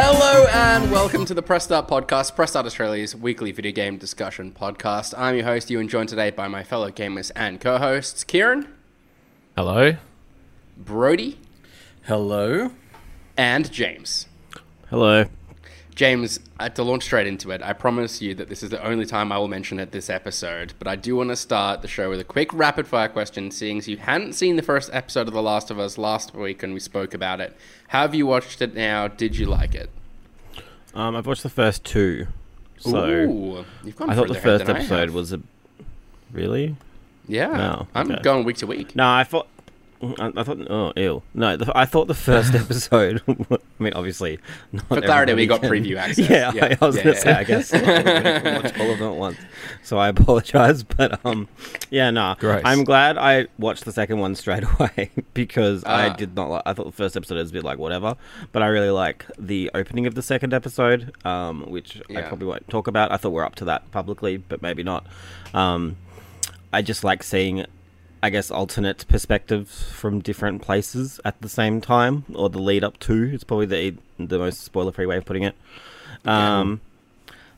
Hello and welcome to the Press Start Podcast, Press Start Australia's weekly video game discussion podcast. I'm your host, Ewan joined today by my fellow gamers and co-hosts, Kieran, Hello. Brody, Hello. and James. Hello. James, uh, to launch straight into it, I promise you that this is the only time I will mention it this episode, but I do want to start the show with a quick rapid fire question, seeing as you hadn't seen the first episode of The Last of Us last week and we spoke about it. Have you watched it now? Did you like it? Um, I've watched the first two, so Ooh, you've gone I thought the first episode was a really. Yeah, No, I'm okay. going week to week. No, I thought. I, I thought. Oh, ew. No, the, I thought the first episode. I mean, obviously, not For clarity, we got everybody preview can- access. Yeah, Yeah, I, I was yeah, gonna yeah. say. I guess not everybody can watch all of them at once. So I apologize, but um, yeah, no. Gross. I'm glad I watched the second one straight away because I Ah. did not. Like, I thought the first episode was a bit like whatever, but I really like the opening of the second episode, um, which I probably won't talk about. I thought we're up to that publicly, but maybe not. Um, I just like seeing, I guess, alternate perspectives from different places at the same time, or the lead up to. It's probably the the most spoiler free way of putting it. Um,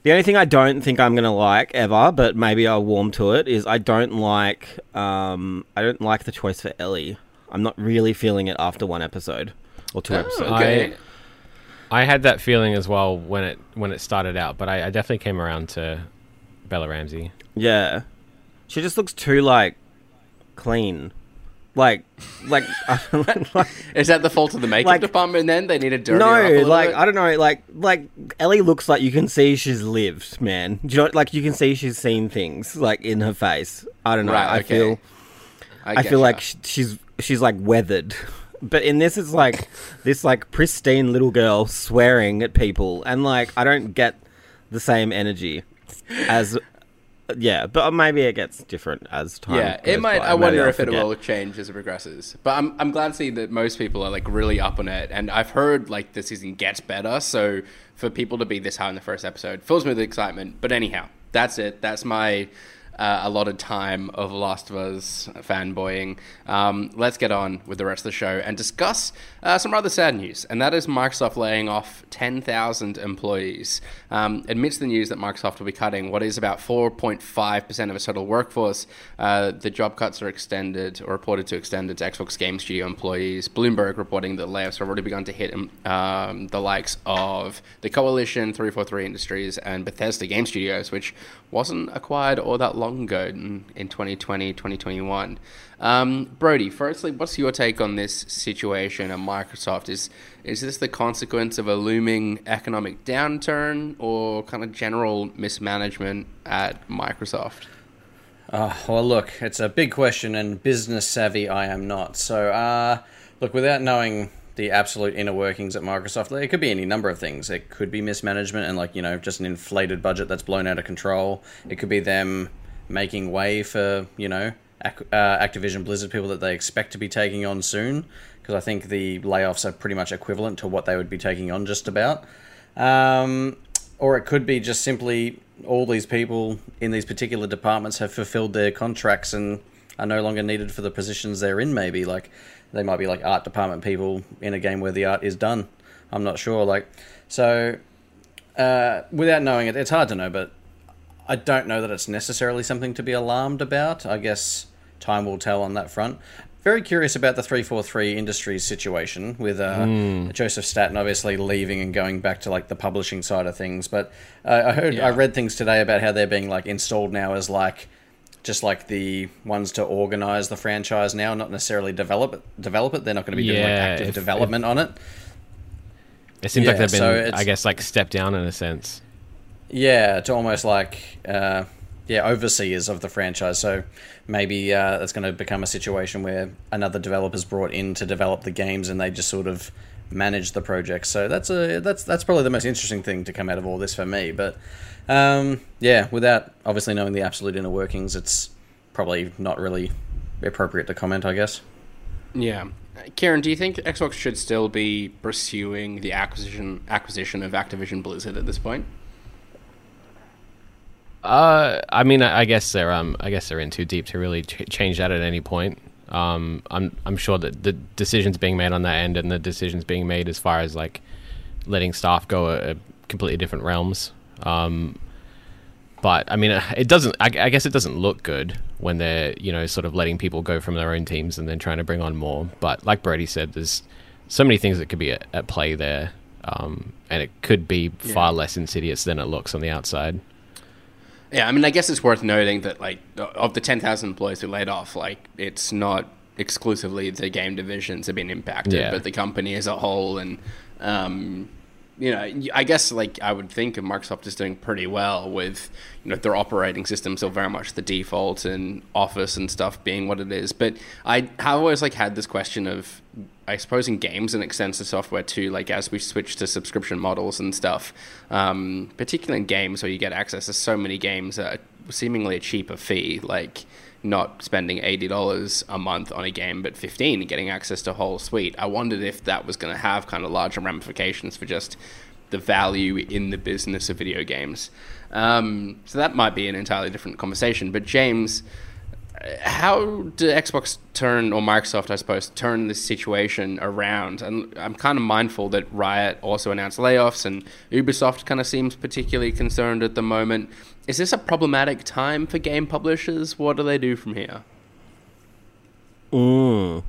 the only thing I don't think I'm gonna like ever, but maybe I'll warm to it, is I don't like um, I don't like the choice for Ellie. I'm not really feeling it after one episode or two Oh, episodes. okay. I had that feeling as well when it when it started out, but I, I definitely came around to Bella Ramsey. Yeah, she just looks too like clean, like like, like Is that the fault of the makeup Like- department? Then they need to dirty her up a no, like bit? I don't know, like like Ellie looks like you can see she's lived, man. Do you know, like you can see she's seen things like in her face. I don't know. Right, I okay. feel I, get feel ya. like she's she's like weathered. But in this, it's like this like pristine little girl swearing at people, and like I don't get the same energy as yeah. But uh, maybe it gets different as time. yeah, it might. by. I wonder if it will change as it progresses. But I'm I'm glad to see that most people are like really up on it, and I've heard like the season gets better. So for people to be this high in the first episode fills me with excitement. But anyhow, that's it. That's my. Uh, of time of Last of Us fanboying. Um, let's get on with the rest of the show and discuss uh, some rather sad news, and that is Microsoft laying off 10,000 employees. Um, amidst the news that Microsoft will be cutting what is about 4.5% of its total workforce, uh, the job cuts are extended or reported to extend to Xbox Game Studio employees. Bloomberg reporting that layoffs have already begun to hit um, the likes of the Coalition, 343 Industries, and Bethesda Game Studios, which wasn't acquired all that long ago in, in 2020, 2021. Um, Brody, firstly, what's your take on this situation at Microsoft? Is is this the consequence of a looming economic downturn or kind of general mismanagement at Microsoft? Uh, well, look, it's a big question, and business savvy I am not. So, uh, look, without knowing the absolute inner workings at Microsoft, it could be any number of things. It could be mismanagement and, like, you know, just an inflated budget that's blown out of control. It could be them making way for, you know, Ac- uh, Activision Blizzard people that they expect to be taking on soon, because I think the layoffs are pretty much equivalent to what they would be taking on just about. Um, or it could be just simply all these people in these particular departments have fulfilled their contracts and are no longer needed for the positions they're in. Maybe like they might be like art department people in a game where the art is done. I'm not sure. Like so, uh, without knowing it, it's hard to know. But I don't know that it's necessarily something to be alarmed about. I guess time will tell on that front. Very curious about the 343 Industries situation with uh, Joseph Staten obviously leaving and going back to like the publishing side of things. But uh, I heard, Yeah. I read things today about how they're being like installed now as like just like the ones to organize the franchise now, not necessarily develop it. Develop it. They're not going to be doing like active if- development on it. It seems like they've been, it's- I guess, like stepped down in a sense. Yeah, to almost like uh, yeah overseers of the franchise. So maybe uh, it's going to become a situation where another developer's brought in to develop the games, and they just sort of manage the project. So that's a that's that's probably the most interesting thing to come out of all this for me. But um, yeah, without obviously knowing the absolute inner workings, it's probably not really appropriate to comment. I guess. Yeah. Kieran, do you think Xbox should still be pursuing the acquisition acquisition of Activision Blizzard at this point? Uh, I mean, I I guess they're um, I guess they're in too deep to really ch- change that at any point. Um, I'm I'm sure that the decisions being made on that end and the decisions being made as far as like letting staff go a, a completely different realms. Um, but I mean, it doesn't. I, I, guess it doesn't look good when they're you know sort of letting people go from their own teams and then trying to bring on more. But like Brody said, there's so many things that could be at, at play there, um, and it could be yeah. far less insidious than it looks on the outside. Yeah, I mean, I guess it's worth noting that like of the ten thousand employees who laid off, like it's not exclusively the game divisions have been impacted, yeah. but the company as a whole and. Um, you know, I guess like I would think of Microsoft is doing pretty well with you know their operating system still very much the default and Office and stuff being what it is. But I have always like had this question of I suppose in games and extensive software too, like as we switch to subscription models and stuff, um, particularly in games where you get access to so many games at seemingly a cheaper fee, like not spending $80 a month on a game, but 15 and getting access to a whole suite. I wondered if that was going to have kind of larger ramifications for just the value in the business of video games. Um, so that might be an entirely different conversation. But James, how did Xbox turn, or Microsoft, I suppose, turn this situation around? And I'm kind of mindful that Riot also announced layoffs, and Ubisoft kind of seems particularly concerned at the moment. Is this a problematic time for game publishers? What do they do from here? Mm.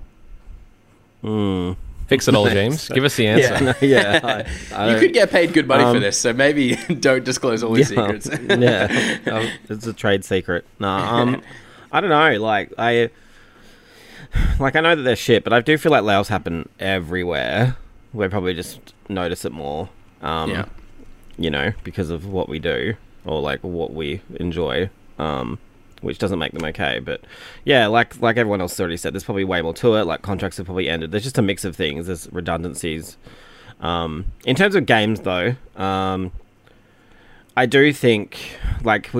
Mm. Fix it all, James. Give us the answer. Yeah, yeah I, I you could get paid good money um, for this, so maybe don't disclose all your yeah, secrets. yeah, um, it's a trade secret. No, um, I don't know. Like I, like I know that they're shit, but I do feel like layoffs happen everywhere. We probably just notice it more. Um, yeah. You know, because of what we do or like what we enjoy, um, which doesn't make them okay. But yeah, like like everyone else already said, there's probably way more to it. Like contracts have probably ended. There's just a mix of things. There's redundancies. Um, in terms of games, though, um, I do think like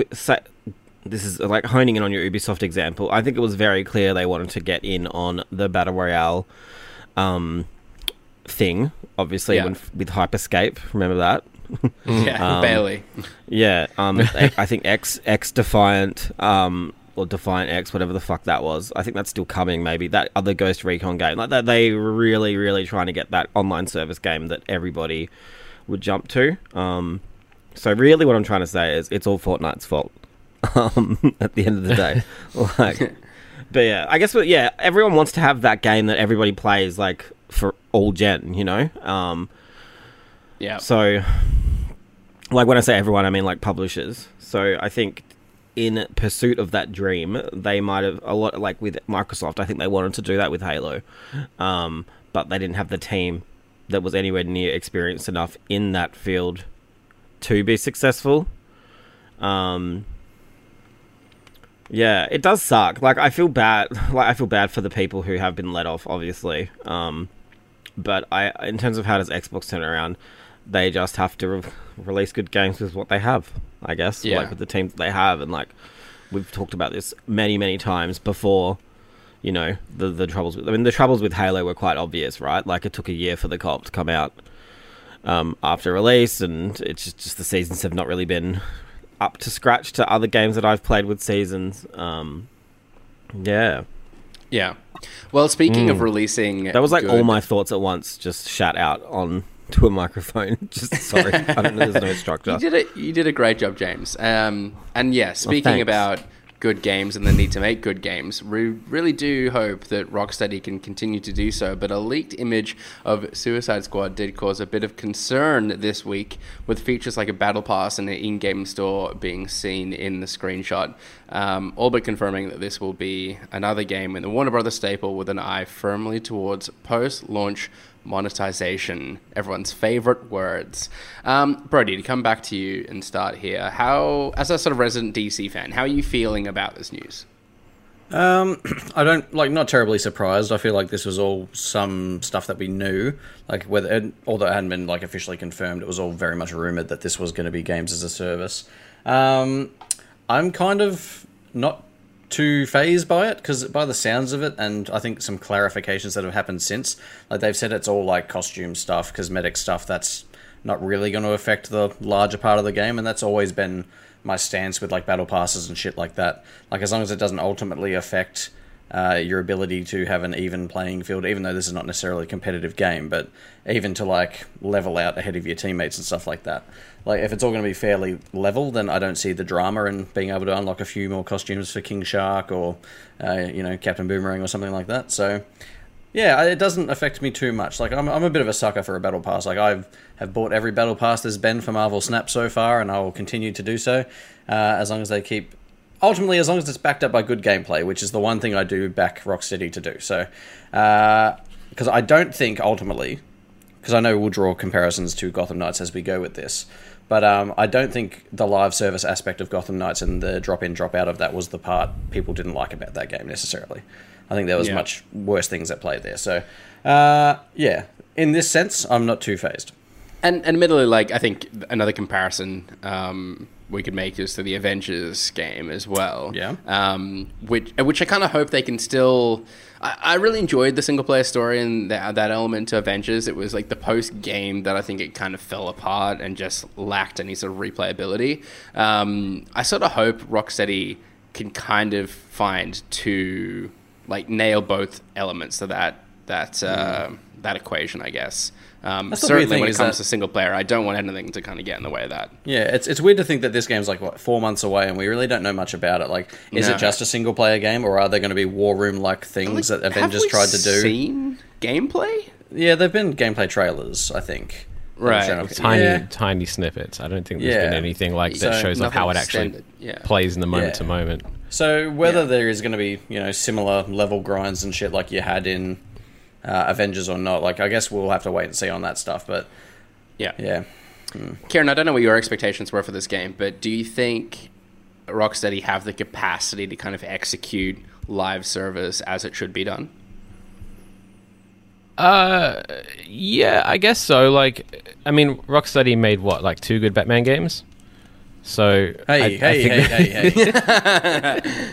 this is like honing in on your Ubisoft example. I think it was very clear they wanted to get in on the battle royale um, thing. Obviously, yeah. when, with Hyper Scape, remember that? yeah, um, barely. Yeah, um, I think X X Defiant, um, or Defiant X, whatever the fuck that was. I think that's still coming. Maybe that other Ghost Recon game, like that. They really, really trying to get that online service game that everybody would jump to. Um, so really, what I'm trying to say is, it's all Fortnite's fault. Um, at the end of the day, like. But yeah, I guess. Yeah, everyone wants to have that game that everybody plays, like for all gen. You know. Um, yeah. So like when I say everyone, I mean like publishers. So I think in pursuit of that dream, they might have a lot like with Microsoft. I think they wanted to do that with Halo, um, but they didn't have the team that was anywhere near experienced enough in that field to be successful. Um, yeah, it does suck. Like I feel bad. Like I feel bad for the people who have been let off, obviously. Um, but I, in terms of how does Xbox turn around, they just have to re- release good games with what they have, I guess. Yeah. Like with the teams that they have, and like we've talked about this many, many times before. You know the the troubles. With, I mean, the troubles with Halo were quite obvious, right? Like it took a year for the co-op to come out um, after release, and it's just, just, the seasons have not really been up to scratch to other games that I've played with seasons. Um, yeah, yeah. Well, speaking mm. of releasing, that was like good... all my thoughts at once, just shat out on to a microphone. Just sorry, I don't know. There's no structure. You did it. You did a great job, James. Um, and yeah, speaking oh, about good games and the need to make good games. We really do hope that Rocksteady can continue to do so, but a leaked image of Suicide Squad did cause a bit of concern this week, with features like a battle pass and an in game store being seen in the screenshot. Um, all but confirming that this will be another game in the Warner Brothers staple with an eye firmly towards post launch monetization, everyone's favorite words. Um, Brody, to come back to you and start here, how, as a sort of resident DC fan, how are you feeling about this news? Um, I don't like not terribly surprised. I feel like this was all some stuff that we knew. Like whether, although it hadn't been like officially confirmed, it was all very much rumored that this was going to be games as a service. Um, I'm kind of not too phased by it because by the sounds of it and i think some clarifications that have happened since like they've said it's all like costume stuff cosmetic stuff that's not really going to affect the larger part of the game and that's always been my stance with like battle passes and shit like that. Like as long as it doesn't ultimately affect uh, your ability to have an even playing field, even though this is not necessarily a competitive game, but even to like level out ahead of your teammates and stuff like that. Like if it's all going to be fairly level, then I don't see the drama in being able to unlock a few more costumes for King Shark or uh, you know Captain Boomerang or something like that. So yeah, it doesn't affect me too much. Like I'm, I'm a bit of a sucker for a battle pass. Like I've have bought every battle pass there's been for Marvel Snap so far, and I will continue to do so uh, as long as they keep. Ultimately, as long as it's backed up by good gameplay, which is the one thing I do back Rocksteady to do. So, because I don't think ultimately, because I know we'll draw comparisons to Gotham Knights as we go with this, but um, I don't think the live service aspect of Gotham Knights and the drop in, drop out of that was the part people didn't like about that game necessarily. I think there was Yeah. much worse things at play there. So, uh, yeah, in this sense, I'm not too phased. And admittedly, like I think another comparison um, we could make is to the Avengers game as well. Yeah. Um, which which I kind of hope they can still. I, I really enjoyed the single player story and that that element to Avengers. It was like the post game that I think it kind of fell apart and just lacked any sort of replayability. Um, I sort of hope Rocksteady can kind of find to like nail both elements to that that uh, that equation, I guess. Um. That's the weird certainly, thing when it comes that- to single player, I don't want anything to kind of get in the way of that. Yeah, it's it's weird to think that this game's like what four months away, and we really don't know much about it. Like, is No. it just a single player game, or are there going to be war room like things that Avengers tried to do? Seen gameplay? Yeah, there've been gameplay trailers, I think. Right. Tiny, Yeah. tiny snippets. I don't think there's been anything like that So shows off how it actually yeah. plays in the moment Yeah. to moment. So whether Yeah. there is going to be you know similar level grinds and shit like you had in uh, Avengers or not, like I guess we'll have to wait and see on that stuff. But Yeah. yeah, Kieran, I don't know what your expectations were for this game, but do you think Rocksteady have the capacity to kind of execute live service as it should be done? Uh, yeah, I guess so. Like, I mean, Rocksteady made what, like two good Batman games. So hey, I, I hey, think hey, that- hey, hey,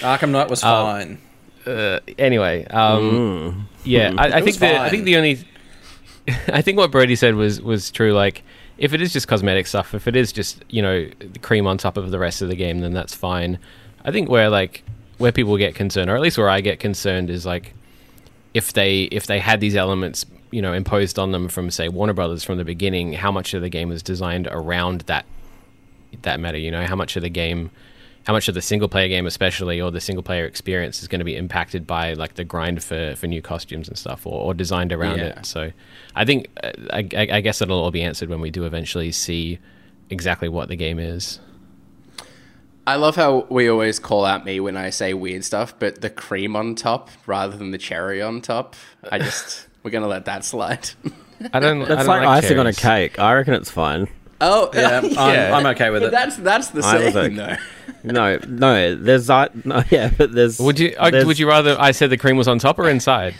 Arkham Knight was Um, fine. Uh, anyway, um, yeah, I, I think the I think the only I think what Brody said was was true. Like, if it is just cosmetic stuff, if it is just you know the cream on top of the rest of the game, then that's fine. I think where like where people get concerned, or at least where I get concerned, is like if they if they had these elements you know imposed on them from say Warner Brothers from the beginning, how much of the game was designed around that that matter? You know, how much of the game how much of the single player game especially or the single player experience is going to be impacted by like the grind for, for new costumes and stuff or, or designed around Yeah. it so i think uh, I, I I guess it'll all be answered when we do eventually see exactly what the game is I love how we always call out me when I say weird stuff, but the cream on top rather than the cherry on top, I just we're gonna let that slide. i don't I don't like, icing on a cake. I reckon it's fine. Oh Yeah, I'm, I'm okay with But it. that's that's the same like- though. No, no, there's uh, no, yeah, but there's. would you uh, there's- would you rather i said the cream was on top or inside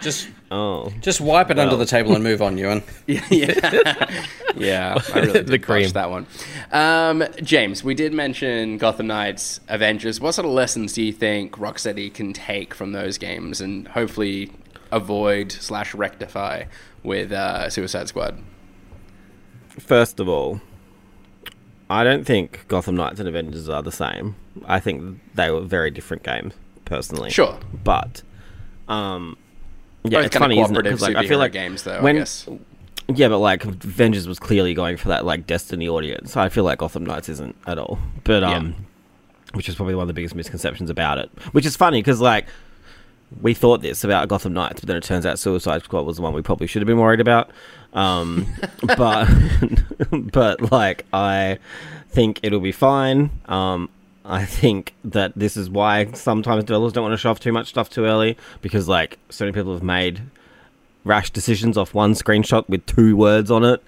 Just Oh, just wipe it under the table and move on, Ewan. yeah, yeah, I really did The cream. that one. Um, James, we did mention Gotham Knights, Avengers. What sort of lessons do you think Rocksteady can take from those games and hopefully avoid slash rectify with uh, Suicide Squad? First of all, I don't think Gotham Knights and Avengers are the same. I think they were very different games, personally. Sure. but um, yeah, Both it's kind of funny, isn't it? cooperative 'Cause, like, I feel like games, though, I when guess. yeah, but like Avengers was clearly going for that like Destiny audience. I feel like Gotham Knights isn't at all. But Yeah. um, which is probably one of the biggest misconceptions about it. Which is funny because like we thought this about Gotham Knights, but then it turns out Suicide Squad was the one we probably should have been worried about. Um, but but like I think it'll be fine. Um, I think that this is why sometimes developers don't want to show off too much stuff too early because like so many people have made rash decisions off one screenshot with two words on it.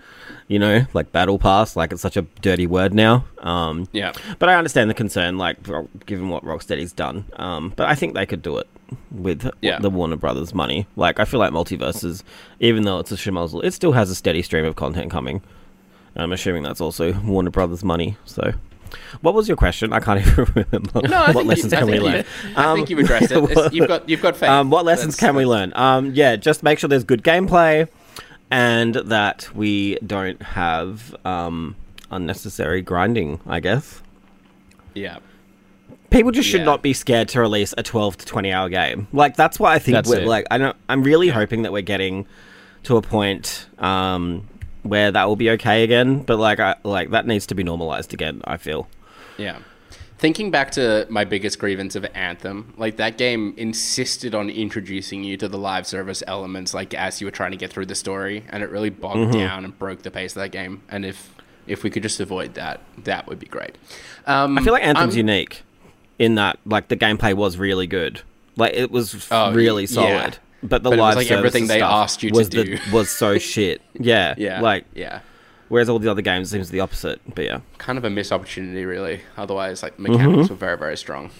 You know, like battle pass, like it's such a dirty word now. Um, Yeah. but I understand the concern, like given what Rocksteady's done. Um, but I think they could do it with Yeah. the Warner Brothers money. Like I feel like multiverses, even though it's a schmozzle, it still has a steady stream of content coming. I'm assuming that's also Warner Brothers money. So, what was your question? I can't even remember. No, what lessons you, can we think you- learn? I Um, think you've addressed it. It's- you've got you've got faith. Um, what lessons That's- can we learn? Um, yeah, just make sure there's good gameplay, and that we don't have um, unnecessary grinding. I guess. Yeah. people just should Yeah. not be scared to release a 12 to 20 hour game. Like that's why I think That's we're it. like I don't I'm really hoping that we're getting to a point um where that will be okay again, but like I like that needs to be normalized again, I feel. Yeah. Thinking back to my biggest grievance of Anthem, like that game insisted on introducing you to the live service elements, like as you were trying to get through the story, and it really bogged down and broke the pace of that game. And if if we could just avoid that, that would be great. Um, I feel like Anthem's I'm- unique in that like the gameplay was really good. Like it was Oh, really yeah. Solid. But the But it was live like everything they stuff asked you to was the- do. was so shit. Yeah. Yeah, Like yeah, whereas all the other games seems the opposite. But yeah. kind of a missed opportunity, really. Otherwise, like Mm-hmm. mechanics were very, very strong.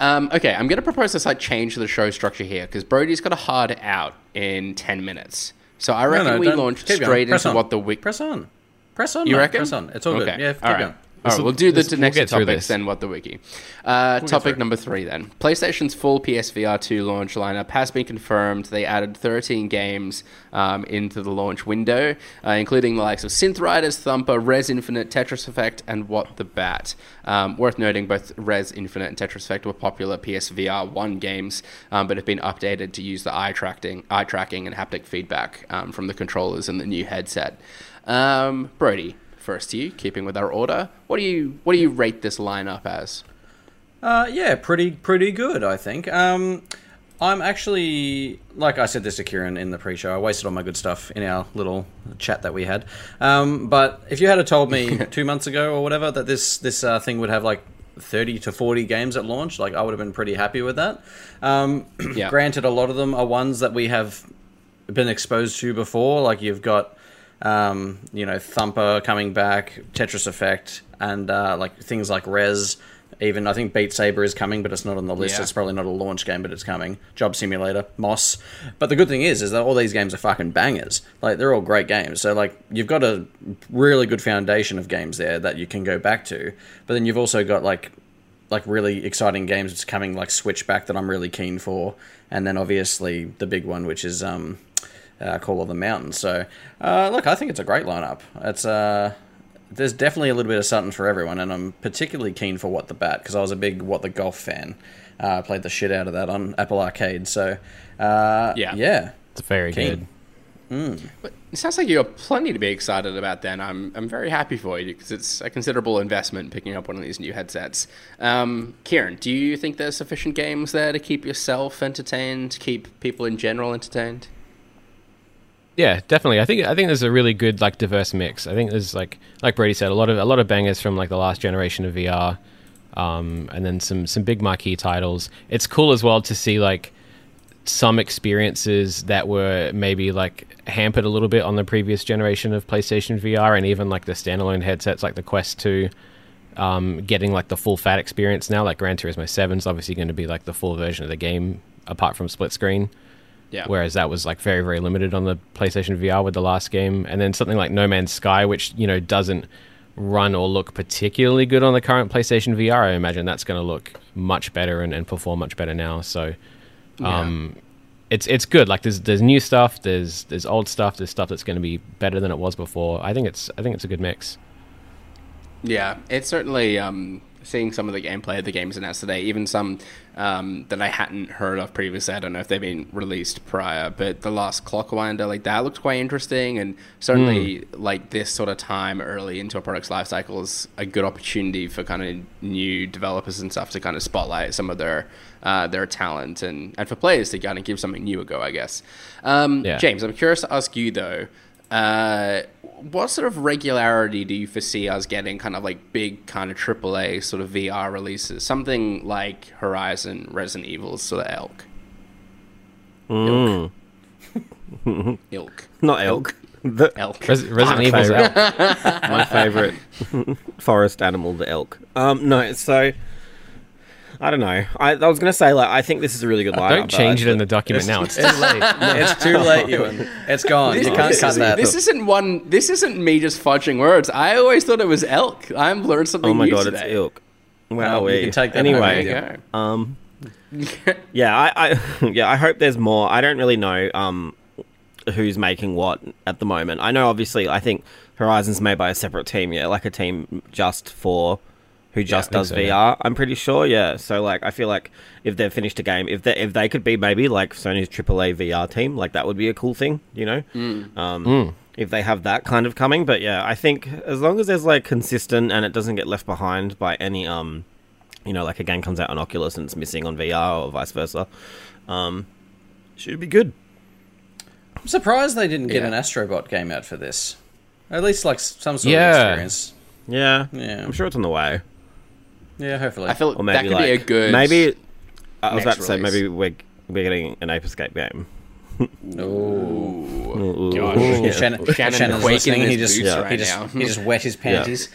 Um, okay, I'm going to propose a slight change to the show structure here because Brody's got a hard out in ten minutes. So I reckon no, we don't- launch straight Press into on. what the week. Press on. Press on. You mate. reckon? Press on. It's all good. Yeah, keep all right. going. All right, we'll do the we'll next topics, then what the wiki. Uh, topic number three, then. PlayStation's full PSVR 2 launch lineup has been confirmed. They added 13 games um, into the launch window, uh, including the likes of Synth Riders, Thumper, Rez Infinite, Tetris Effect, and What the Bat. Um, worth noting, both Rez Infinite and Tetris Effect were popular PSVR 1 games, um, but have been updated to use the eye tracking, eye tracking and haptic feedback um, from the controllers and the new headset. Um, Brody, first to you, keeping with our order. What do you what do you rate this lineup as? Uh, yeah, pretty pretty good, I think. Um, I'm actually, like I said this to Kieran in the pre-show, I wasted all my good stuff in our little chat that we had. Um, but if you had told me two months ago or whatever that this this uh, thing would have like 30 to 40 games at launch, like I would have been pretty happy with that. Um, Yeah. Granted, a lot of them are ones that we have been exposed to before. Like you've got, um, you know, Thumper coming back, Tetris Effect, and uh, like things like Rez. Even I think Beat Saber is coming, but it's not on the list. Yeah. It's probably not a launch game, but it's coming. Job Simulator, Moss. But the good thing is, is that all these games are fucking bangers. Like they're all great games. So like you've got a really good foundation of games there that you can go back to. But then you've also got like like really exciting games that's coming like Switchback that I'm really keen for, and then obviously the big one which is um, uh, Call of the Mountain. So uh, look, I think it's a great lineup. It's uh, there's definitely a little bit of something for everyone, and I'm particularly keen for What the Bat because I was a big What the Golf fan. Uh, I played the shit out of that on Apple Arcade. So uh, Yeah. yeah, It's very Keen. good. But it sounds like you have plenty to be excited about. Then I'm I'm very happy for you because it's a considerable investment picking up one of these new headsets. Um, Kieran, do you think there's sufficient games there to keep yourself entertained, keep people in general entertained? Yeah, definitely. I think I think there's a really good like diverse mix. I think there's like like Brody said, a lot of a lot of bangers from like the last generation of VR, um, and then some some big marquee titles. It's cool as well to see like some experiences that were maybe like hampered a little bit on the previous generation of PlayStation VR, and even like the standalone headsets like the Quest Two. Um, getting like the full fat experience now, like Gran Turismo 7 is obviously going to be like the full version of the game apart from split screen Yeah. whereas that was like very very limited on the PlayStation VR with the last game. And then something like No Man's Sky which you know doesn't run or look particularly good on the current PlayStation VR I imagine that's going to look much better and, and perform much better now. So um it's it's good. Like there's there's new stuff there's there's old stuff there's stuff that's going to be better than it was before. I think it's I think it's a good mix. Yeah, it's certainly um, seeing some of the gameplay of the games announced today, even some um, that I hadn't heard of previously. I don't know if they've been released prior, but the last Clockwinder, like that looked quite interesting, and certainly like this sort of time early into a product's life cycle is a good opportunity for kind of new developers and stuff to kind of spotlight some of their uh, their talent and, and for players to kind of give something new a go, I guess. Um, Yeah. James, I'm curious to ask you though. Uh, what sort of regularity do you foresee us getting kind of like big kind of AAA sort of VR releases? Something like Horizon, Resident Evil sort of elk. Mm. Ilk. Not elk. The, Elk. Res- Resident My Evil's favorite. out my favorite forest animal, the elk. Um, no, so I don't know. I, I was gonna say like I think this is a really good lineup. don't change it in the document now it's too late it's too late, Ewan. It's gone. This, you can't this cut that. this isn't one. This isn't me just fudging words. I always thought it was elk. I've learned something. Oh my new god, today. it's elk. Wow, No, you can take that anyway. you home go. Um, yeah, I, I yeah, I hope there's more. I don't really know um who's making what at the moment. I know obviously I think Horizon's made by a separate team, yeah, like a team just for who just think does so, VR. yeah. I'm pretty sure. Yeah. So like, I feel like if they've finished a game, if they if they could be maybe like Sony's AAA VR team, like that would be a cool thing. You know. Um, If they have that kind of coming, but yeah, I think as long as there's like consistent and it doesn't get left behind by any um, you know, like a game comes out on Oculus and it's missing on VR or vice versa, um, should be good. I'm surprised they didn't get Yeah. an Astrobot game out for this. At least like some sort Yeah. of experience. Yeah. Yeah. I'm sure it's on the way. Yeah, hopefully. I feel Or that could like be a good. maybe. I was about to say release. maybe we're we're getting an Ape Escape game. Ooh. Ooh. Gosh. Yeah. Shannon, Shannon Shannon's quaking in listening. He his just, boots he, just he just wet his panties.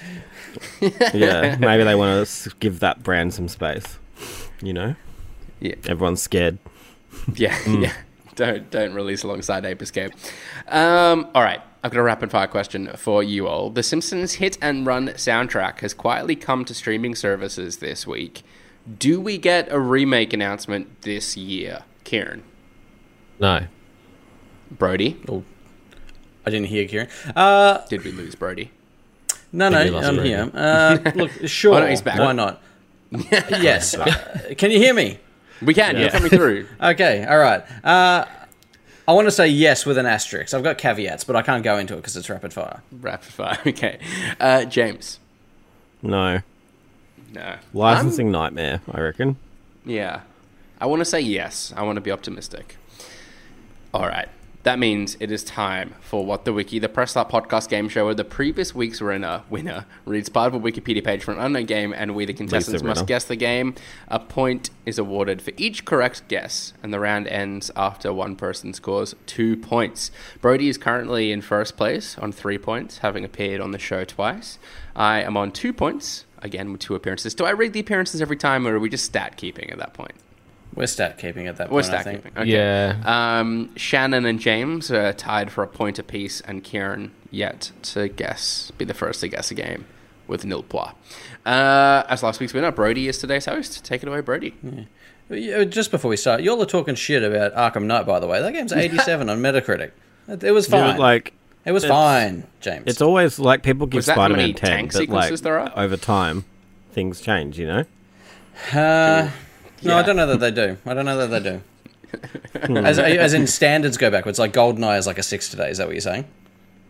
yeah, maybe they want to give that brand some space. You know, Yeah, everyone's scared. yeah, yeah. Don't don't release alongside Ape Escape. Um, all right, I've got a rapid fire question for you all. The Simpsons Hit and Run soundtrack has quietly come to streaming services this week. Do we get a remake announcement this year, Kieran? No. Brody? Oh, I didn't hear Kieran. Uh, Did we lose Brody? no, Think no, I'm Brady. here. Uh, look, sure. Oh, no, he's back. Why not? yes. Uh, can you hear me? We can. You're coming through. Okay, all right. Uh, I want to say yes with an asterisk. I've got caveats, but I can't go into it because it's rapid fire. Rapid fire. Okay, uh, James. No No. licensing nightmare. I reckon. Yeah. I want to say yes. I want to be optimistic. All right. That means it is time for What the Wiki, the Press Start podcast game show where the previous week's winner, winner reads part of a Wikipedia page for an unknown game and we, the contestants, must guess the game. A point is awarded for each correct guess, and the round ends after one person scores two points. Brody is currently in first place on three points, having appeared on the show twice. I am on two points, again with two appearances. Do I read the appearances every time, or are we just stat keeping at that point? We're stat keeping at that point. We're point. I stat think. keeping. Okay. Yeah. Um, Shannon and James are tied for a point apiece, and Kieran yet to guess, be the first to guess a game with nil points. Uh, as last week's winner, Brody is today's host. Take it away, Brody. Yeah, Just before we start, y'all are talking shit about Arkham Knight, by the way. That game's 87 on Metacritic. It was Yeah, fine. like it was fine, James. it's always like people give Was that how Spider-Man ten, tank but like sequences there are? over time, things change. You know. Uh, no, I don't know that they do. I don't know that they do. as, as in standards go backwards, like GoldenEye is like a six today. Is that what you're saying?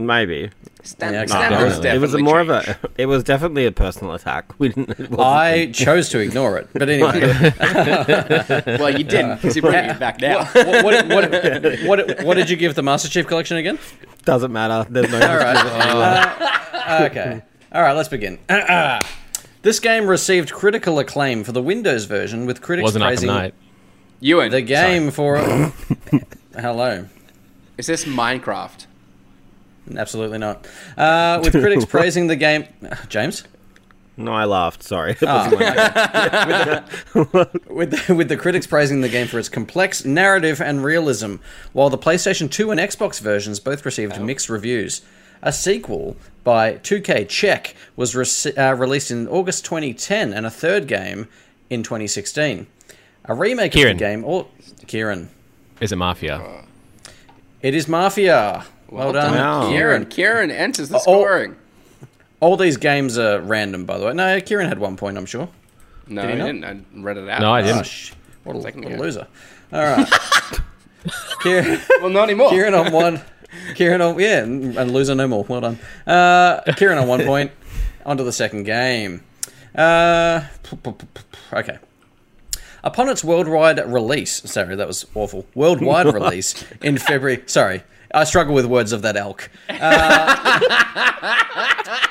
Maybe. Stand- Yeah, okay. standards No, it was a more changed. of a. It was definitely a personal attack. We didn't. It wasn't- I chose to ignore it, but anyway. Well, you didn't, because you're bringing it back now. what, what, what, what, what did you give the Master Chief Collection again? doesn't matter. There's no. All right. Uh, okay. All right. Let's begin. this game received critical acclaim for the Windows version, with critics Wasn't praising Knight. Ewan, the game for. Hello. is this Minecraft? Absolutely not. Uh, with critics praising the game, James. No, I laughed. Sorry. Ah, with the, with the critics praising the game for its complex narrative and realism, while the PlayStation 2 and Xbox versions both received mixed reviews. A sequel by 2K Check was rece- uh, released in August 2010, and a third game in 2016. A remake Kieran. of the game, or Kieran. Is it Mafia? It is Mafia. Well, done, Wow. Kieran, Kieran. Kieran enters the Oh, scoring. All these games are random, by the way. No, Kieran had one point, I'm sure. No, Did I he not? didn't. I read it out. No, I Oh, didn't. sh- what a, what a loser. All right. Kieran. Well, not anymore. Kieran on one. Kieran on yeah, and loser no more. Well done. Uh, Kieran on one point. On to the second game. Uh, okay. Upon its worldwide release, sorry, that was awful. Worldwide release in February. Sorry, I struggle with words of that elk. Uh,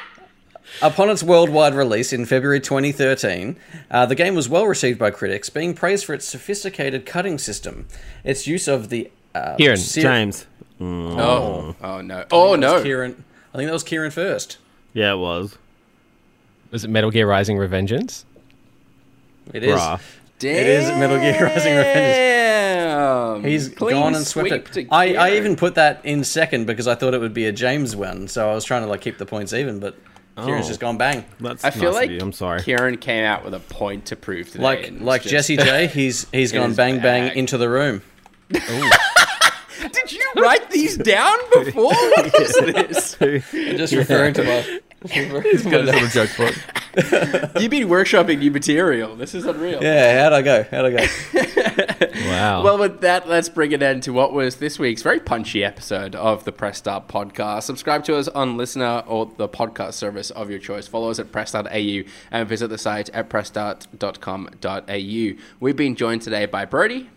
upon its worldwide release in February 2013, uh, the game was well received by critics, being praised for its sophisticated cutting system, its use of the uh, Kieran, ser- James. Mm. Oh, oh no. Oh no. Kieran. I think that was Kieran first. Yeah, it was. Was it Metal Gear Rising Revengeance? It is. Bruh. Damn. It is Metal Gear Rising Revengeance. Damn. He's Clean gone and swept it. I, I even put that in second because I thought it would be a James win, so I was trying to like keep the points even, but Kieran's Oh. just gone bang. That's I feel nice like. I'm sorry. Kieran came out with a point to prove today. Like like just- Jessie J, he's he's in gone his bang bang into the room. Did you write these down before? What is this? Just referring to my He's got his little joke book. You've been workshopping new material. This is unreal. Yeah, how'd I go? How'd I go? Wow. Well, with that, let's bring it end to what was this week's very punchy episode of the Press Start podcast. Subscribe to us on LiSTNR or the podcast service of your choice. Follow us at press.au and visit the site at pressstart.com.au. We've been joined today by Brody.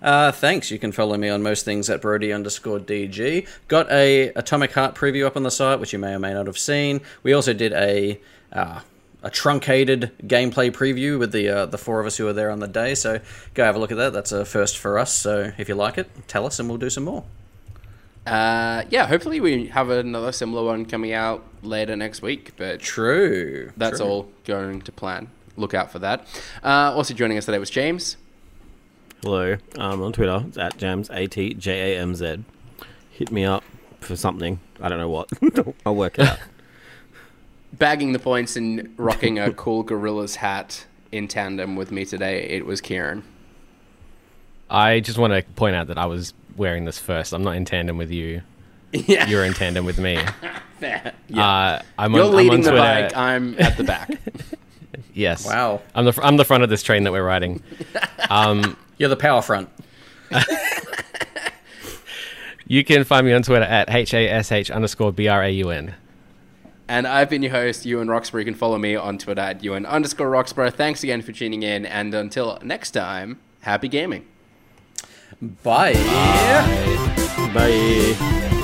Uh, thanks. You can follow me on most things at Brody underscore DG. Got a Atomic Heart preview up on the site, which you may or may not have seen. We also did a uh, a truncated gameplay preview with the uh, the four of us who were there on the day. So go have a look at that. That's a first for us. So if you like it, tell us and we'll do some more. Uh, yeah, hopefully we have another similar one coming out later next week, but True. that's True. all going to plan. Look out for that. Uh, also joining us today was James. Hello. Um, on Twitter, it's at Jams A T J A M Z. Hit me up for something. I don't know what. I'll work it out. bagging the points and rocking a cool gorillas hat in tandem with me today, it was Kieran. I just want to point out that I was wearing this first. I'm not in tandem with you. Yeah, You're in tandem with me. yeah. Uh, I'm You're on, I'm leading on the Twitter. bike. I'm at the back. Yes. Wow. I'm the I'm the front of this train that we're riding. Um, You're the power front. you can find me on Twitter at hash underscore braun. and I've been your host, Ewan Roxburgh. You can follow me on Twitter at Ewan underscore Roxburgh. Thanks again for tuning in, and until next time, happy gaming. Bye. Bye.